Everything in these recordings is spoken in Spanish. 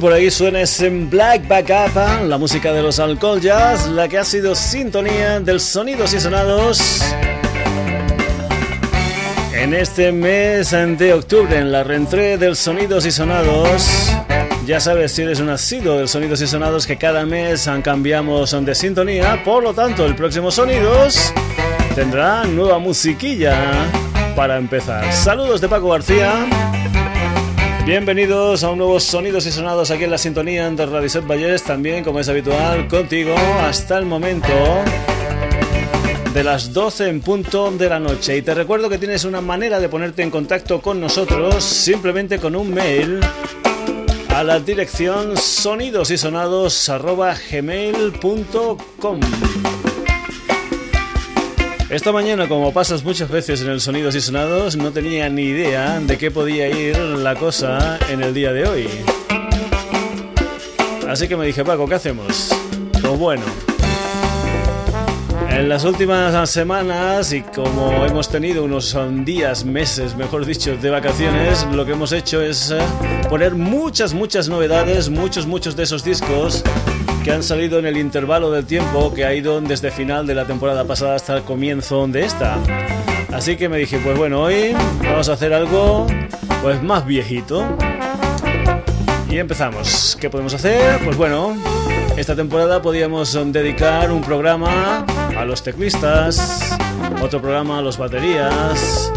Por ahí suena ese Black Backup, ¿eh? la música de los Alcohol Jazz, la que ha sido sintonía del Sonidos y Sonados. En este mes de octubre, en la reentré del Sonidos y Sonados, ya sabes si eres un asiduo del Sonidos y Sonados que cada mes cambiamos de sintonía, por lo tanto el próximo Sonidos tendrá nueva musiquilla para empezar. Saludos de Paco García. Bienvenidos a un nuevo Sonidos y Sonados aquí en la sintonía de Radio Set también como es habitual contigo hasta el momento de las 12 en punto de la noche. Y te recuerdo que tienes una manera de ponerte en contacto con nosotros simplemente con un mail a la dirección sonidosysonados.gmail.com esta mañana, como pasas muchas veces en el Sonidos y Sonados, no tenía ni idea de qué podía ir la cosa en el día de hoy. Así que me dije, Paco, ¿qué hacemos? Pues bueno, en las últimas semanas y como hemos tenido unos días, meses, mejor dicho, de vacaciones, lo que hemos hecho es eh, poner muchas, muchas novedades, muchos, muchos de esos discos que han salido en el intervalo del tiempo que ha ido desde final de la temporada pasada hasta el comienzo de esta. Así que me dije, pues bueno, hoy vamos a hacer algo pues más viejito. Y empezamos. ¿Qué podemos hacer? Pues bueno, esta temporada podíamos dedicar un programa a los teclistas, otro programa a los baterías,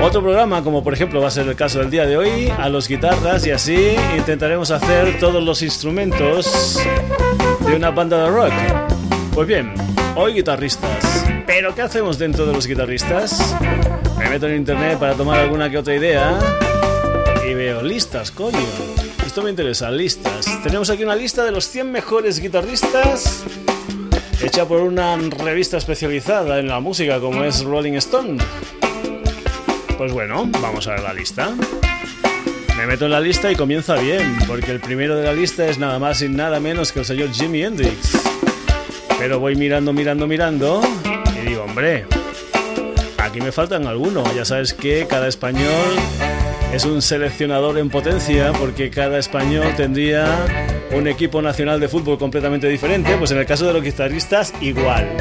otro programa, como por ejemplo va a ser el caso del día de hoy, a los guitarras y así intentaremos hacer todos los instrumentos de una banda de rock. Pues bien, hoy guitarristas. ¿Pero qué hacemos dentro de los guitarristas? Me meto en internet para tomar alguna que otra idea y veo listas, coño. Esto me interesa, listas. Tenemos aquí una lista de los 100 mejores guitarristas hecha por una revista especializada en la música como es Rolling Stone. Pues bueno, vamos a ver la lista. Me meto en la lista y comienza bien, porque el primero de la lista es nada más y nada menos que el señor Jimi Hendrix. Pero voy mirando, mirando, mirando y digo, hombre, aquí me faltan algunos. Ya sabes que cada español es un seleccionador en potencia, porque cada español tendría un equipo nacional de fútbol completamente diferente, pues en el caso de los guitarristas igual.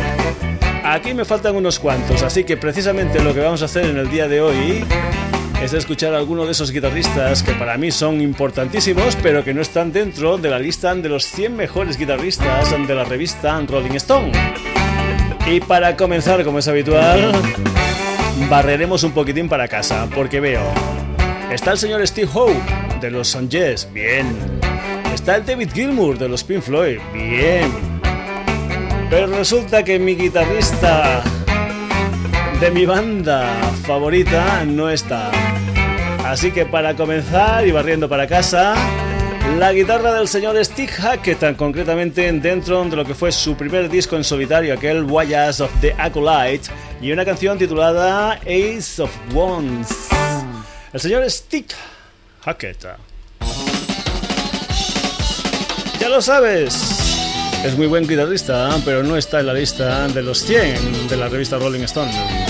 Aquí me faltan unos cuantos, así que precisamente lo que vamos a hacer en el día de hoy es escuchar a alguno de esos guitarristas que para mí son importantísimos, pero que no están dentro de la lista de los 100 mejores guitarristas de la revista Rolling Stone. Y para comenzar, como es habitual, barreremos un poquitín para casa, porque veo. Está el señor Steve Howe de los Sun bien. Está el David Gilmour de los Pink Floyd, bien. Pero resulta que mi guitarrista de mi banda favorita no está. Así que para comenzar y barriendo para casa, la guitarra del señor Steve Hackett, concretamente dentro de lo que fue su primer disco en solitario, aquel Voyage of the Acolyte, y una canción titulada Ace of Wands. El señor Steve Hackett. Ya lo sabes. Es muy buen guitarrista, pero no está en la lista de los 100 de la revista Rolling Stone.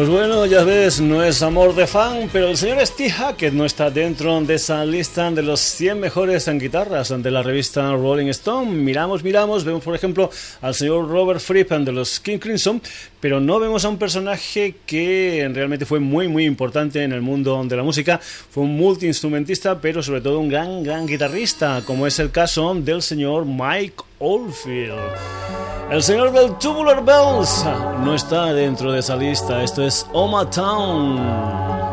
Pues bueno, ya ves, no es amor de fan, pero el señor Steve Hackett no está dentro de esa lista de los 100 mejores en guitarras de la revista Rolling Stone. Miramos, miramos, vemos por ejemplo al señor Robert Fripp de los King Crimson, pero no vemos a un personaje que realmente fue muy, muy importante en el mundo de la música. Fue un multiinstrumentista, pero sobre todo un gran, gran guitarrista, como es el caso del señor Mike Oldfield. El señor del Tubular Bells no está dentro de esa lista. Esto es Oma Town.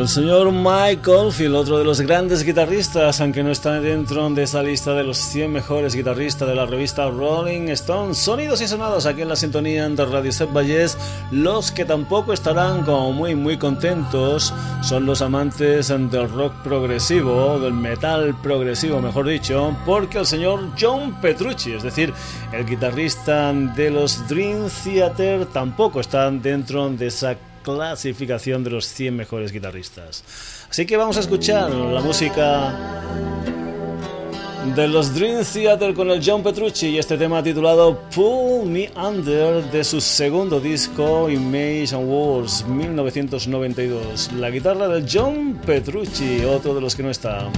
El señor Mike Oldfield, otro de los grandes guitarristas, aunque no está dentro de esa lista de los 100 mejores guitarristas de la revista Rolling Stone. Sonidos y sonados aquí en la sintonía de Radio Set Valles. Los que tampoco estarán como muy muy contentos son los amantes del rock progresivo, del metal progresivo, mejor dicho, porque el señor John Petrucci, es decir, el guitarrista de los Dream Theater, tampoco está dentro de esa clasificación de los 100 mejores guitarristas. Así que vamos a escuchar la música de los Dream Theater con el John Petrucci y este tema titulado Pull Me Under de su segundo disco Image and Wars 1992. La guitarra del John Petrucci, otro de los que no está.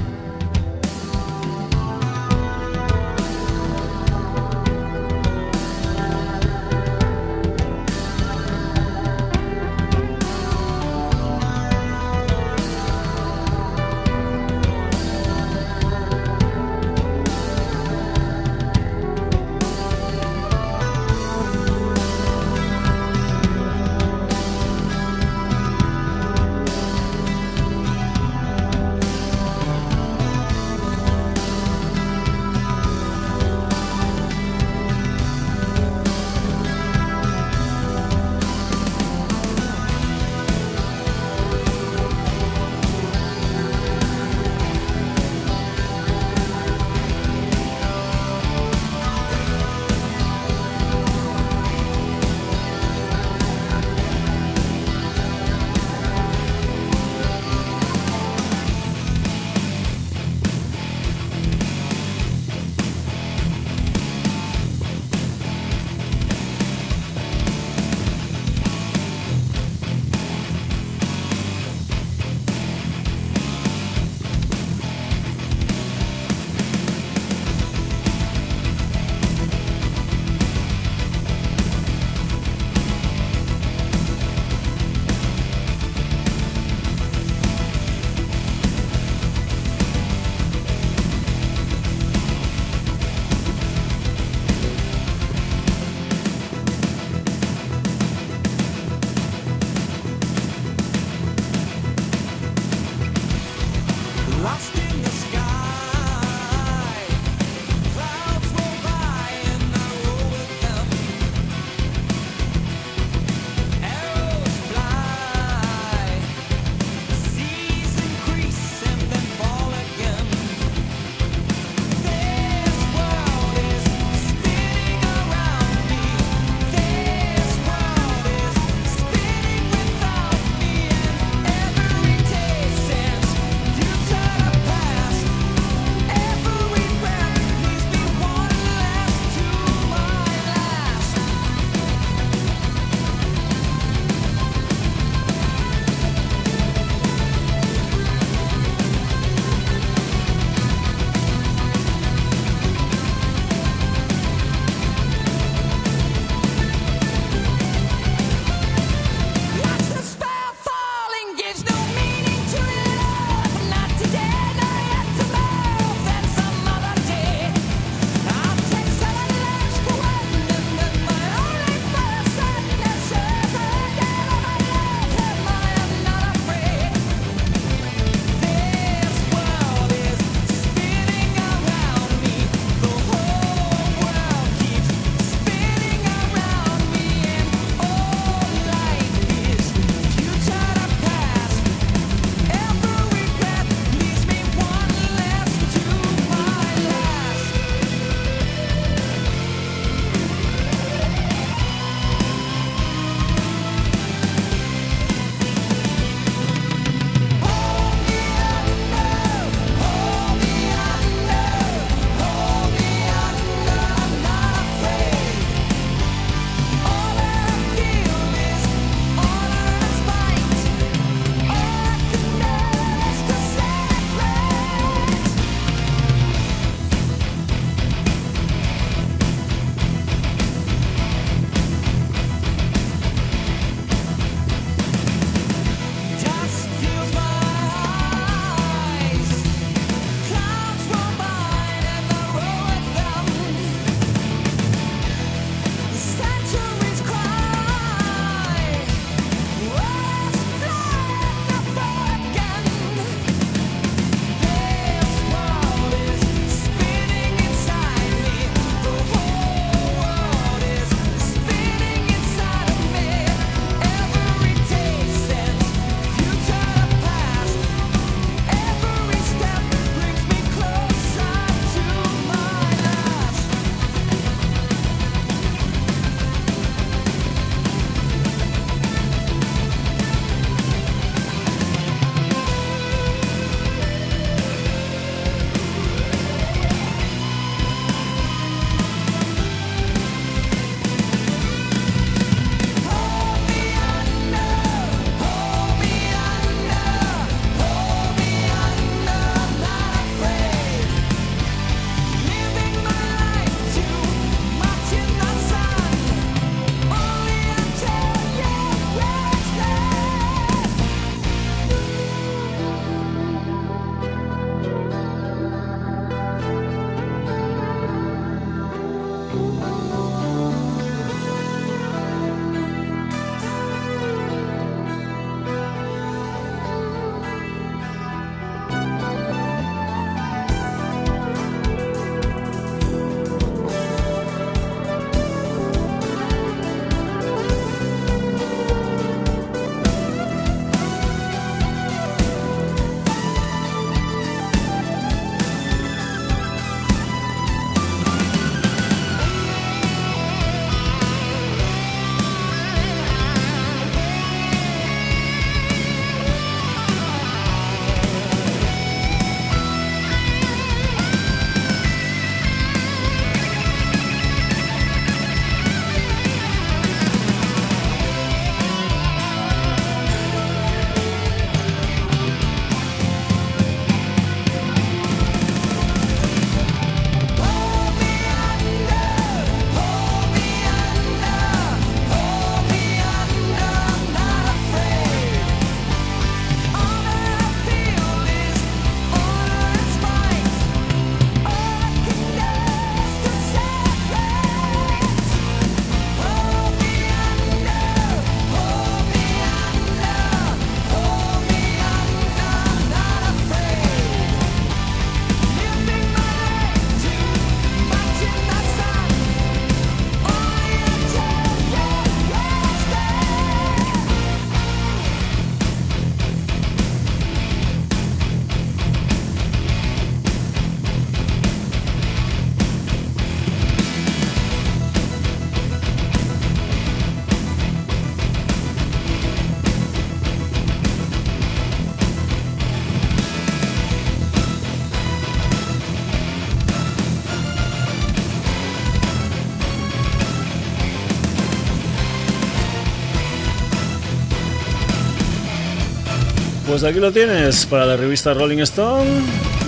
Pues aquí lo tienes, para la revista Rolling Stone.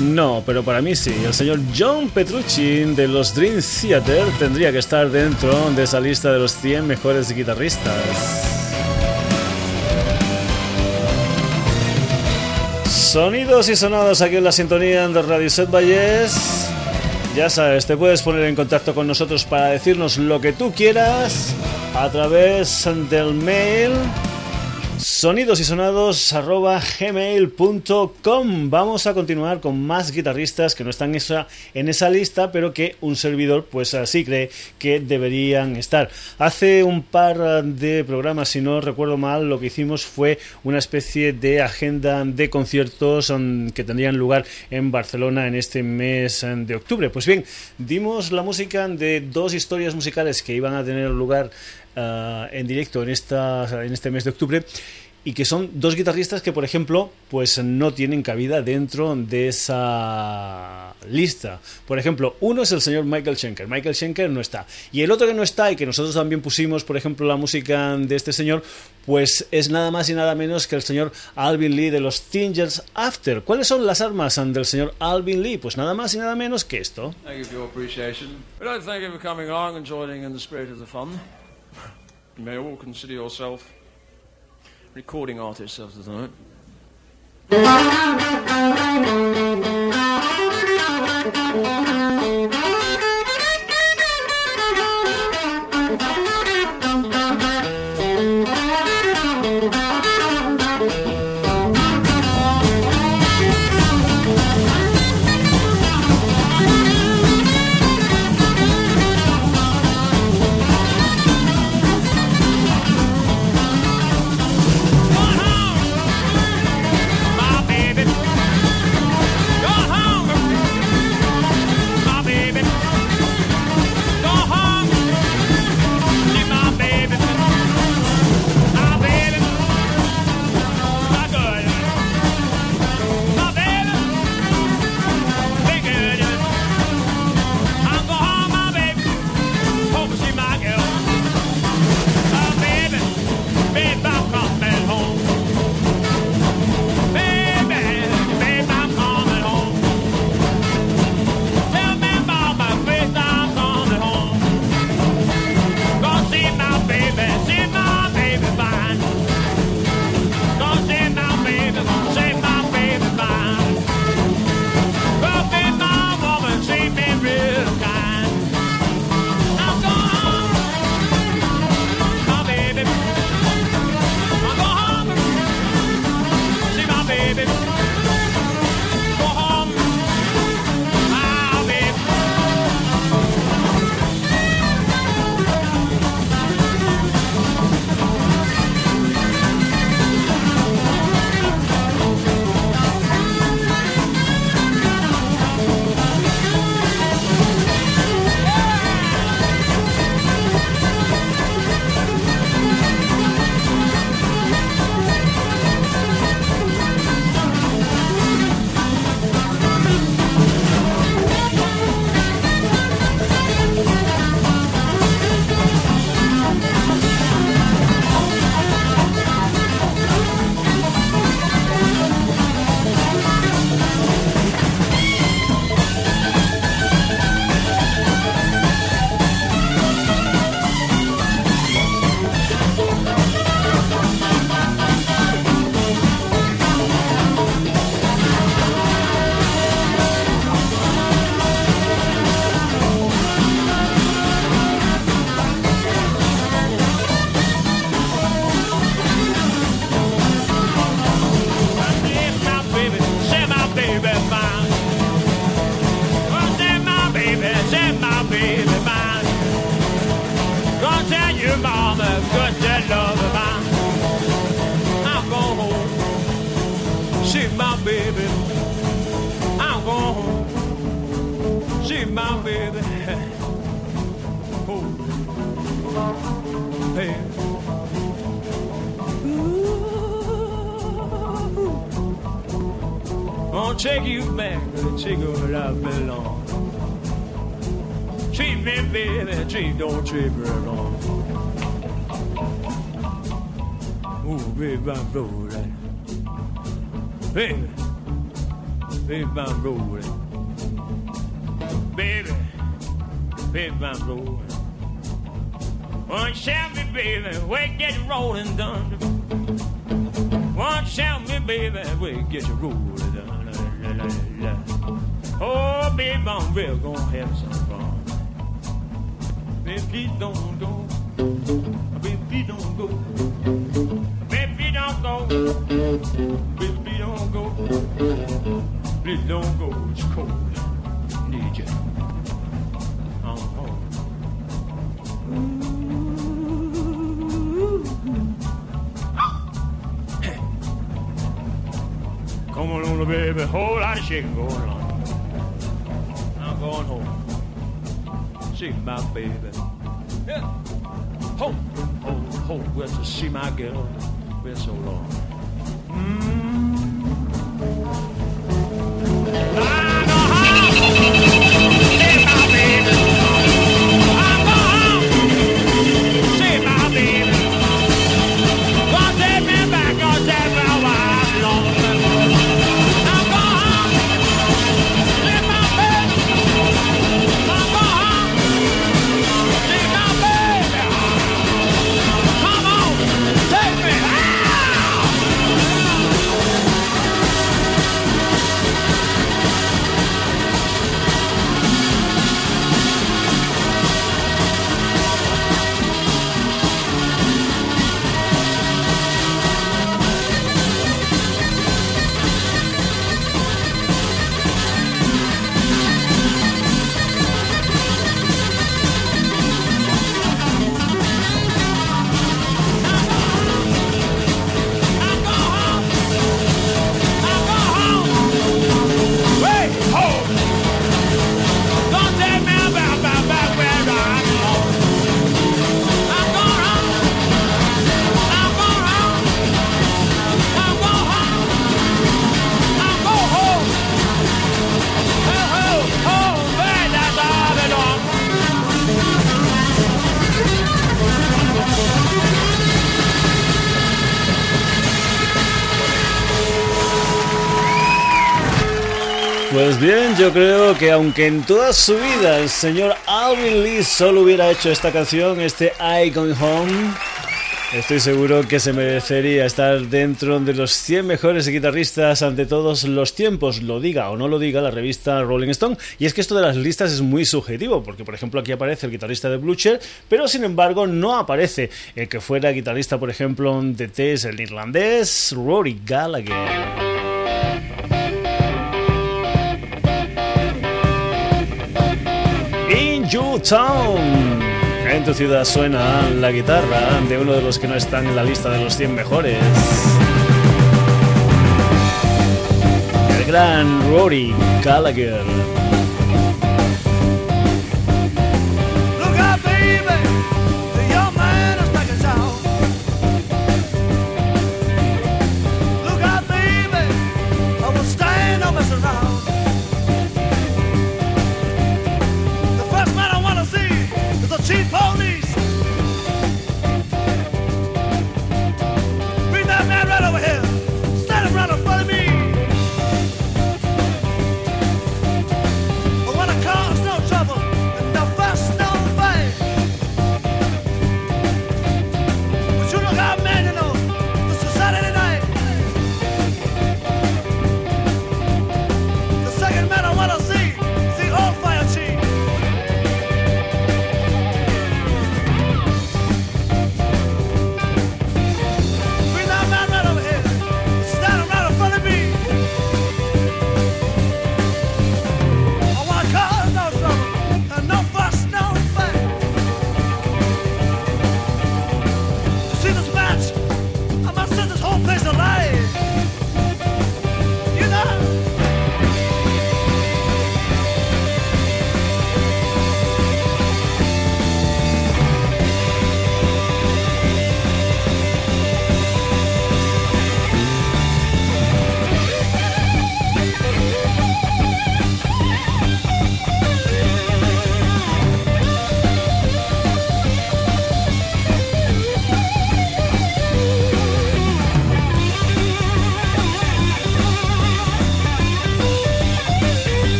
No, pero para mí sí. El señor John Petrucci de los Dream Theater tendría que estar dentro de esa lista de los 100 mejores guitarristas. Sonidos y sonados aquí en la sintonía de Radio Set Valles. Ya sabes, te puedes poner en contacto con nosotros para decirnos lo que tú quieras a través del mail Sonidos y sonados gmail.com Vamos a continuar con más guitarristas que no están en esa, lista, pero que un servidor pues así cree que deberían estar. Hace un par de programas, si no recuerdo mal, lo que hicimos fue una especie de agenda de conciertos um, que tendrían lugar en Barcelona en este mes um, de octubre. Pues bien, dimos la música de dos historias musicales que iban a tener lugar uh, en directo en, esta, en este mes de octubre y que son dos guitarristas que, por ejemplo, pues no tienen cabida dentro de esa lista. Por ejemplo, uno es el señor Michael Schenker. Michael Schenker no está. Y el otro que no está y que nosotros también pusimos, por ejemplo, la música de este señor, pues es nada más y nada menos que el señor Alvin Lee de los Thingers After. ¿Cuáles son las armas del señor Alvin Lee? Pues nada más y nada menos que esto. Recording artists of the night. She's my baby. Oh, hey. Ooh. I'll take you back to the chicken where I belong. Treat me, baby, treat, don't treat me wrong. Ooh, baby, I'm rolling. Baby, baby, I'm rolling. One shout me, baby, we get rolling done. One shout me, baby, we get you rolling done. Oh, baby, I'm real gonna have some fun. Baby, don't go. Baby, don't go. Baby, don't go. Baby, don't go. Please don't go. It's cold. Home. Come on, little baby, whole lot of shaking going on. I'm going home. See my baby. Yeah. Home, home, home. Well, to see my girl. Been so long. Mm. Yo creo que aunque en toda su vida el señor Alvin Lee solo hubiera hecho esta canción, este I Going Home, estoy seguro que se merecería estar dentro de los 100 mejores guitarristas ante todos los tiempos, lo diga o no lo diga la revista Rolling Stone. Y es que esto de las listas es muy subjetivo, porque por ejemplo aquí aparece el guitarrista de Blucher, pero sin embargo no aparece el que fuera guitarrista, por ejemplo, de Tess, el irlandés Rory Gallagher. In Your Town. En tu ciudad suena la guitarra de uno de los que no están en la lista de los 100 mejores. El gran Rory Gallagher.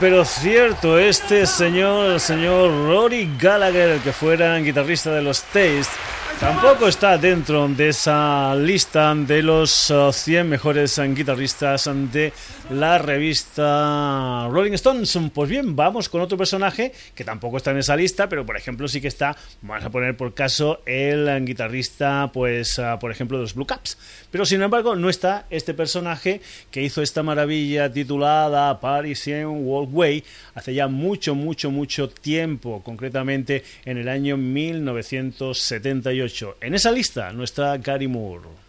Pero cierto, este señor, el señor Rory Gallagher, el que fuera guitarrista de los Taste, tampoco está dentro de esa lista de los 100 uh, mejores guitarristas de la revista Rolling Stones. Pues bien, vamos con otro personaje que tampoco está en esa lista, pero por ejemplo sí que está, vamos a poner por caso, el guitarrista, pues uh, por ejemplo, de los Blue Caps. Pero sin embargo no está este personaje que hizo esta maravilla titulada Parisian Walkway hace ya mucho, mucho, mucho tiempo, concretamente en el año 1978. En esa lista no está Gary Moore.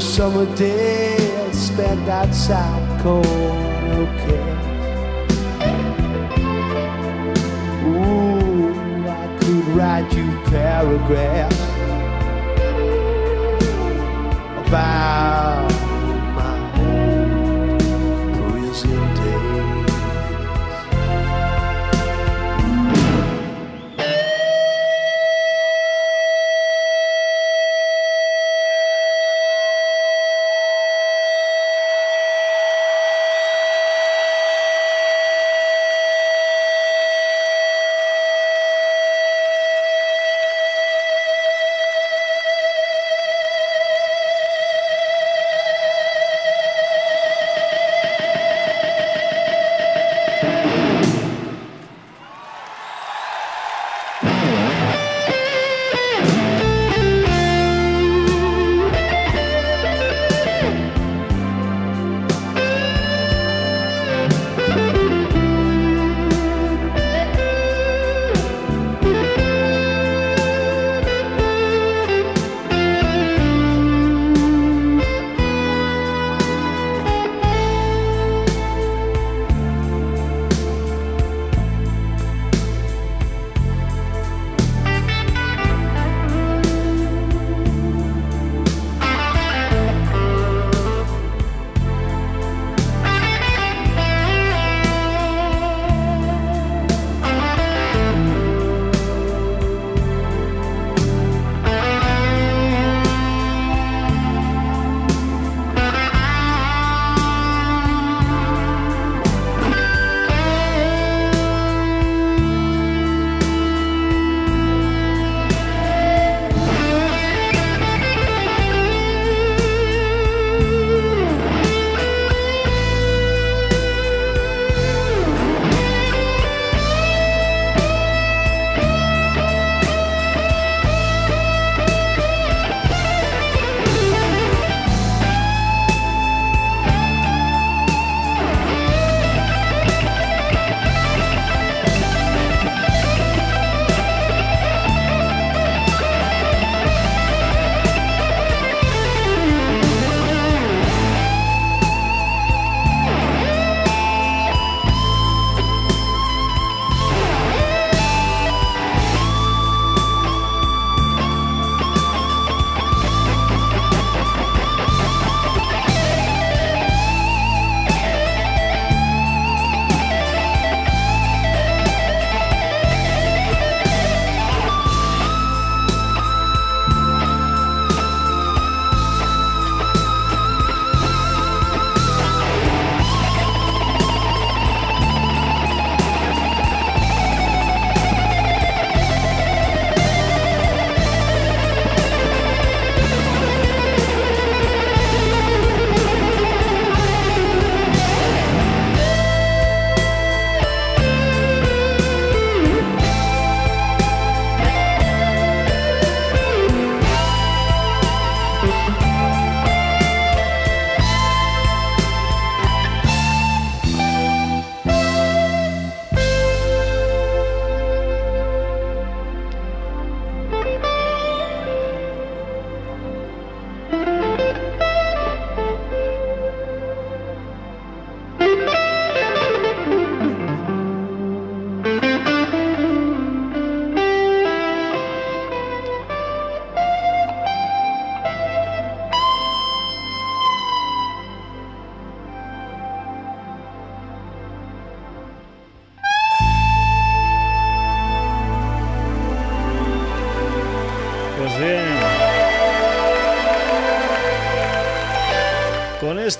Summer days spent outside corner cast. Ooh, I could write you paragraphs about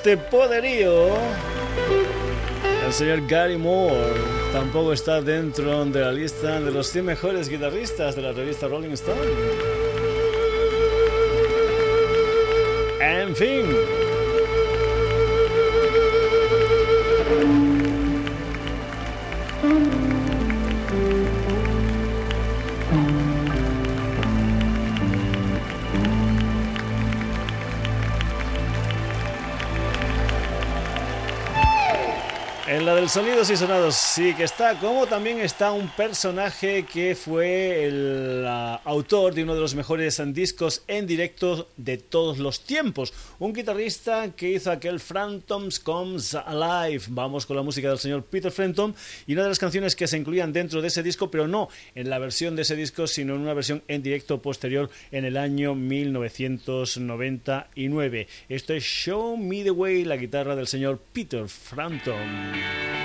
este poderío. El señor Gary Moore tampoco está dentro de la lista de los 100 mejores guitarristas de la revista Rolling Stone. En fin. Sonidos y Sonados sí que está, como también está un personaje que fue el autor de uno de los mejores discos en directo de todos los tiempos. Un guitarrista que hizo aquel Phantoms Comes Alive. Vamos con la música del señor Peter Frampton y una de las canciones que se incluían dentro de ese disco, pero no en la versión de ese disco, sino en una versión en directo posterior en el año 1999. Esto es Show Me the Way, la guitarra del señor Peter Frampton.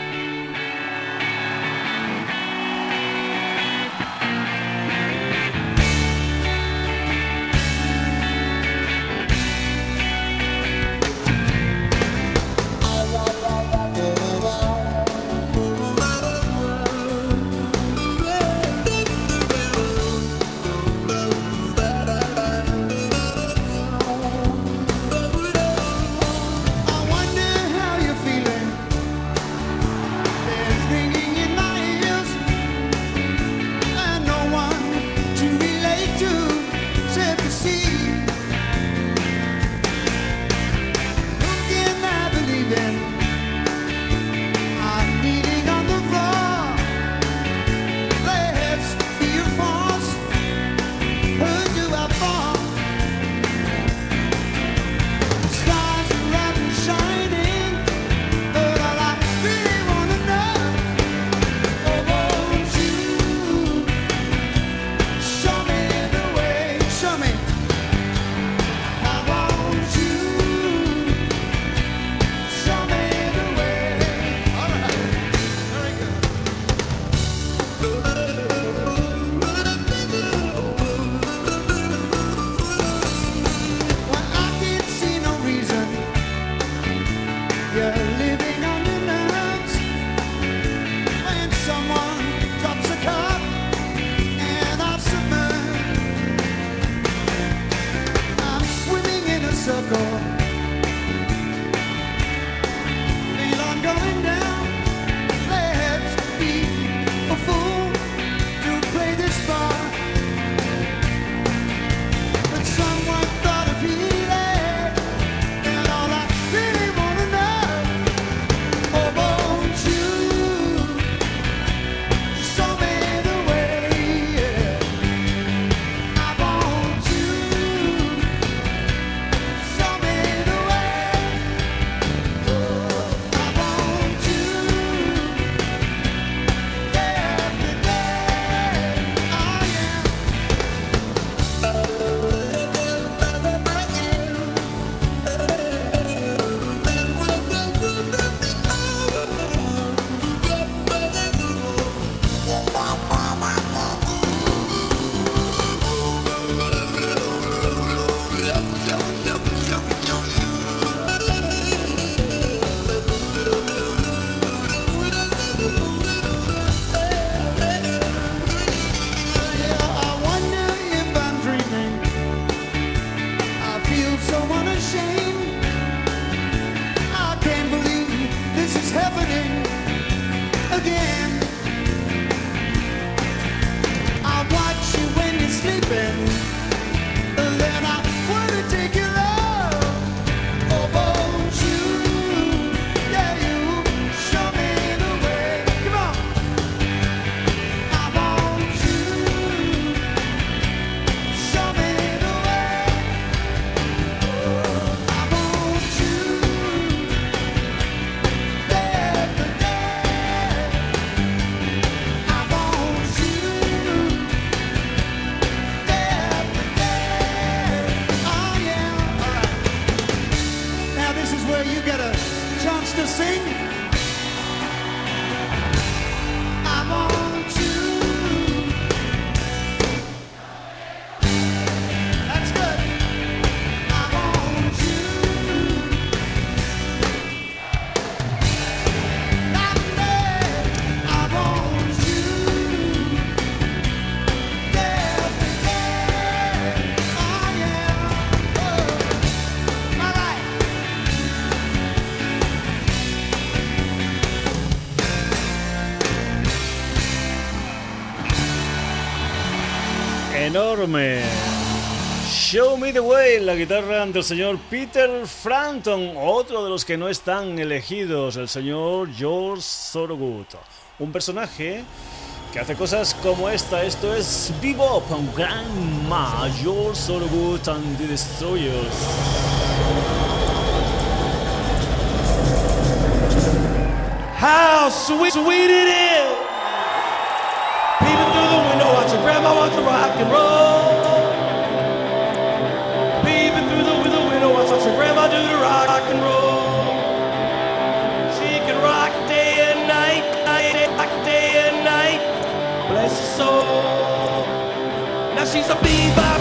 Enorme. Show Me the Way, la guitarra del señor Peter Frampton, otro de los que no están elegidos, el señor George Thorogood. Un personaje que hace cosas como esta. Esto es Bebop, un gran mayor Thorogood and the Destroyers. How sweet, sweet it is. Grandma watch the rock and roll. Peeping through the, the window, watching grandma do the rock, rock and roll. She can rock day and night, night, rock day and night. Bless her soul. Now she's a bebop,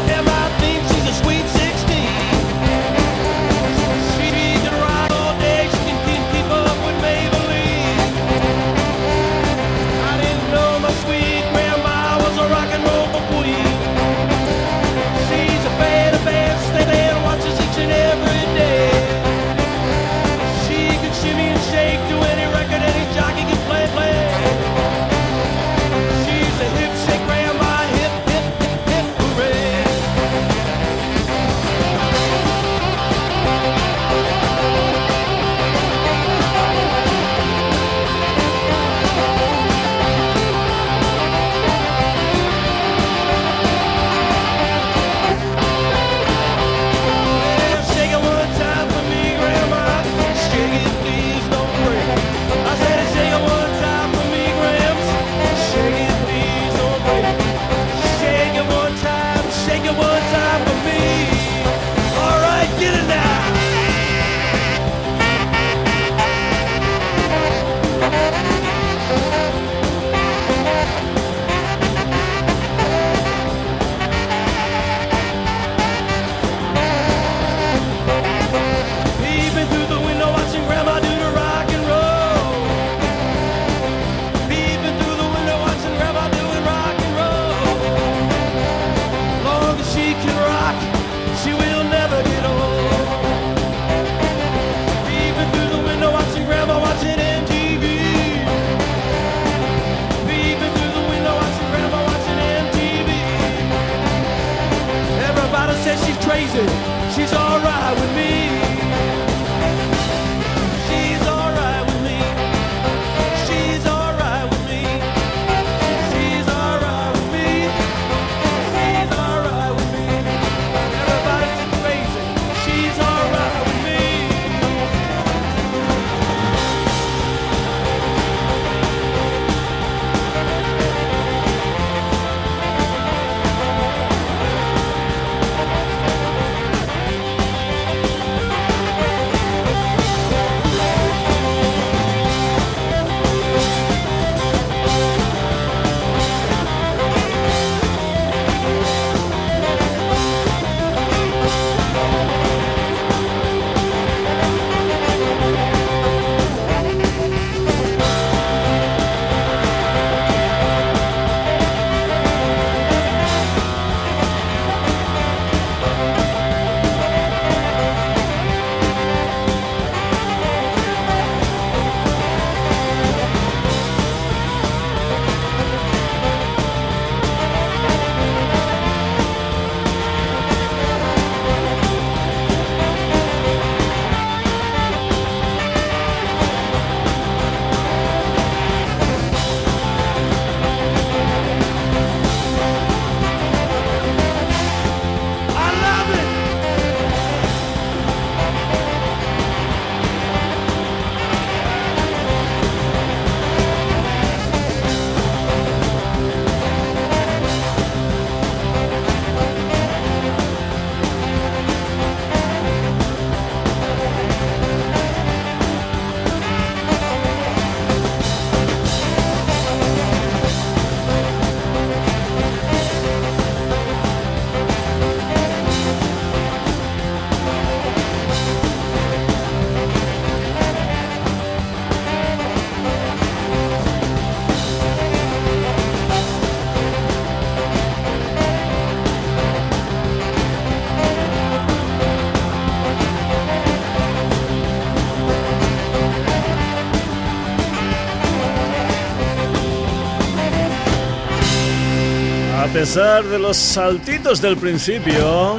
pesar de los saltitos del principio,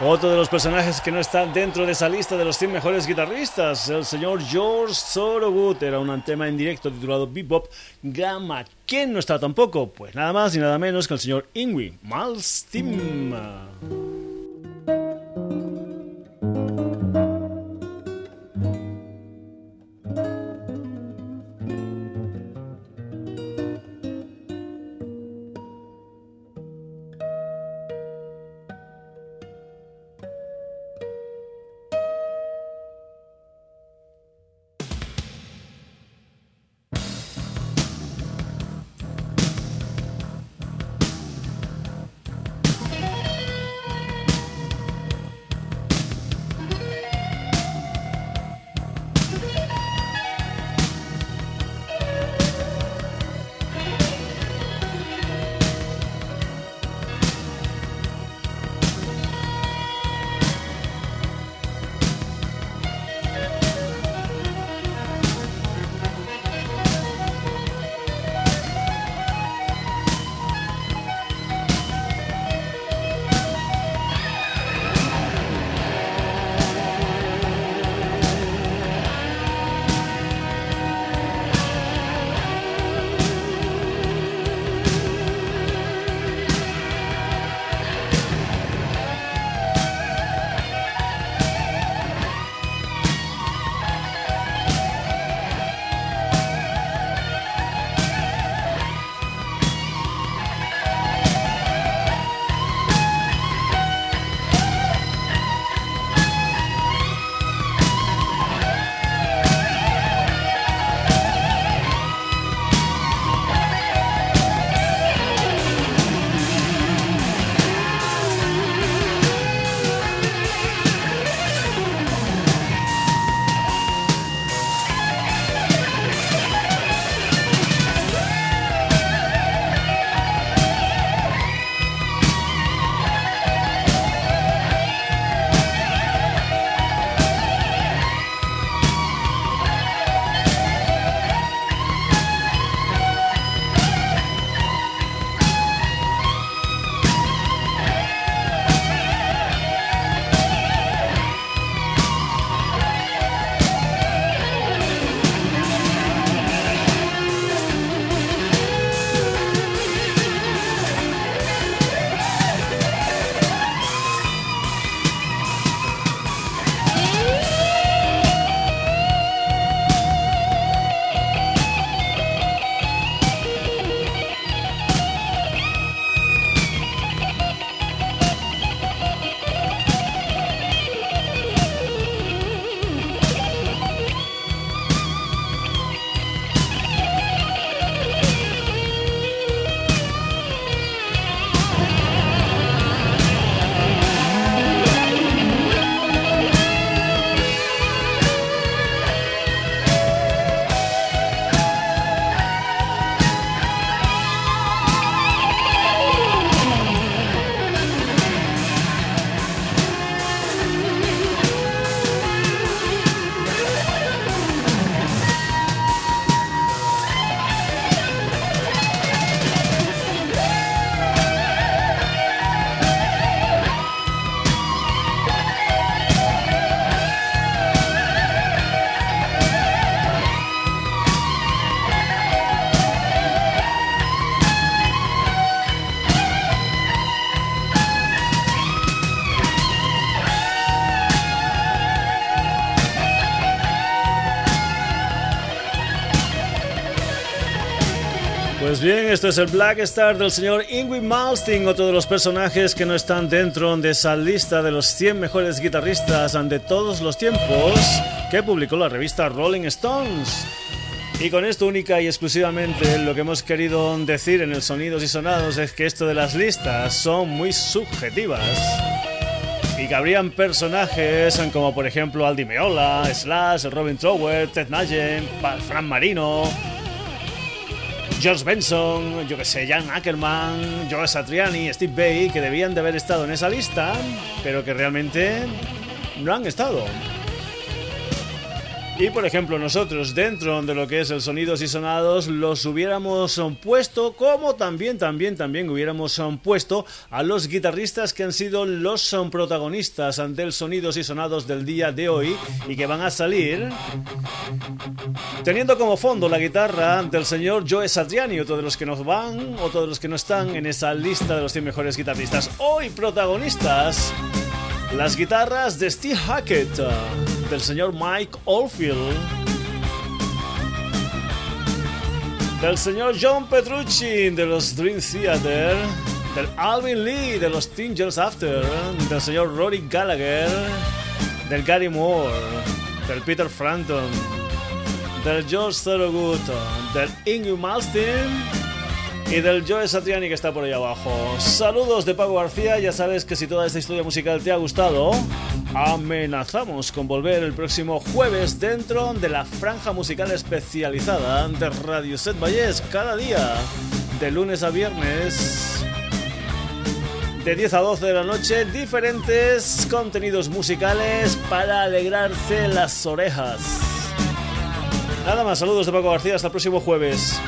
otro de los personajes que no está dentro de esa lista de los 100 mejores guitarristas, el señor George Thorogood, era un tema en directo titulado Bebop Gamma. ¿Quién no está tampoco? Pues nada más y nada menos que el señor Ingrid Malmsteen. Bien, esto es el Black Star del señor Ingrid Malmsteen, otro de los personajes que no están dentro de esa lista de los 100 mejores guitarristas de todos los tiempos que publicó la revista Rolling Stones. Y con esto única y exclusivamente lo que hemos querido decir en el Sonidos y Sonados es que esto de las listas son muy subjetivas. Y que habrían personajes como por ejemplo Aldi Meola, Slash, Robin Trower, Ted Nugent, Fran Marino, George Benson, yo que sé, Jan Ackerman, Joe Satriani, Steve Bay, que debían de haber estado en esa lista, pero que realmente no han estado. Y por ejemplo, nosotros dentro de lo que es el sonidos y sonados los hubiéramos puesto como también, también, también hubiéramos puesto a los guitarristas que han sido los protagonistas del sonidos y sonados del día de hoy y que van a salir teniendo como fondo la guitarra del señor Joe Satriani, otro de los que nos van, otro de los que no están en esa lista de los 100 mejores guitarristas. Hoy protagonistas las guitarras de Steve Hackett, del señor Mike Oldfield, del señor John Petrucci de los Dream Theater, del Alvin Lee de los Tingers After, del señor Rory Gallagher, del Gary Moore, del Peter Frampton, del George Thorogood, del Ingrid Malstein y del Joe Satriani que está por ahí abajo. Saludos de Pago García, ya sabes que si toda esta historia musical te ha gustado, amenazamos con volver el próximo jueves dentro de la franja musical especializada de Radio Set Valles cada día, de lunes a viernes. De 10 a 12 de la noche, diferentes contenidos musicales para alegrarse las orejas. Nada más, saludos de Paco García, hasta el próximo jueves.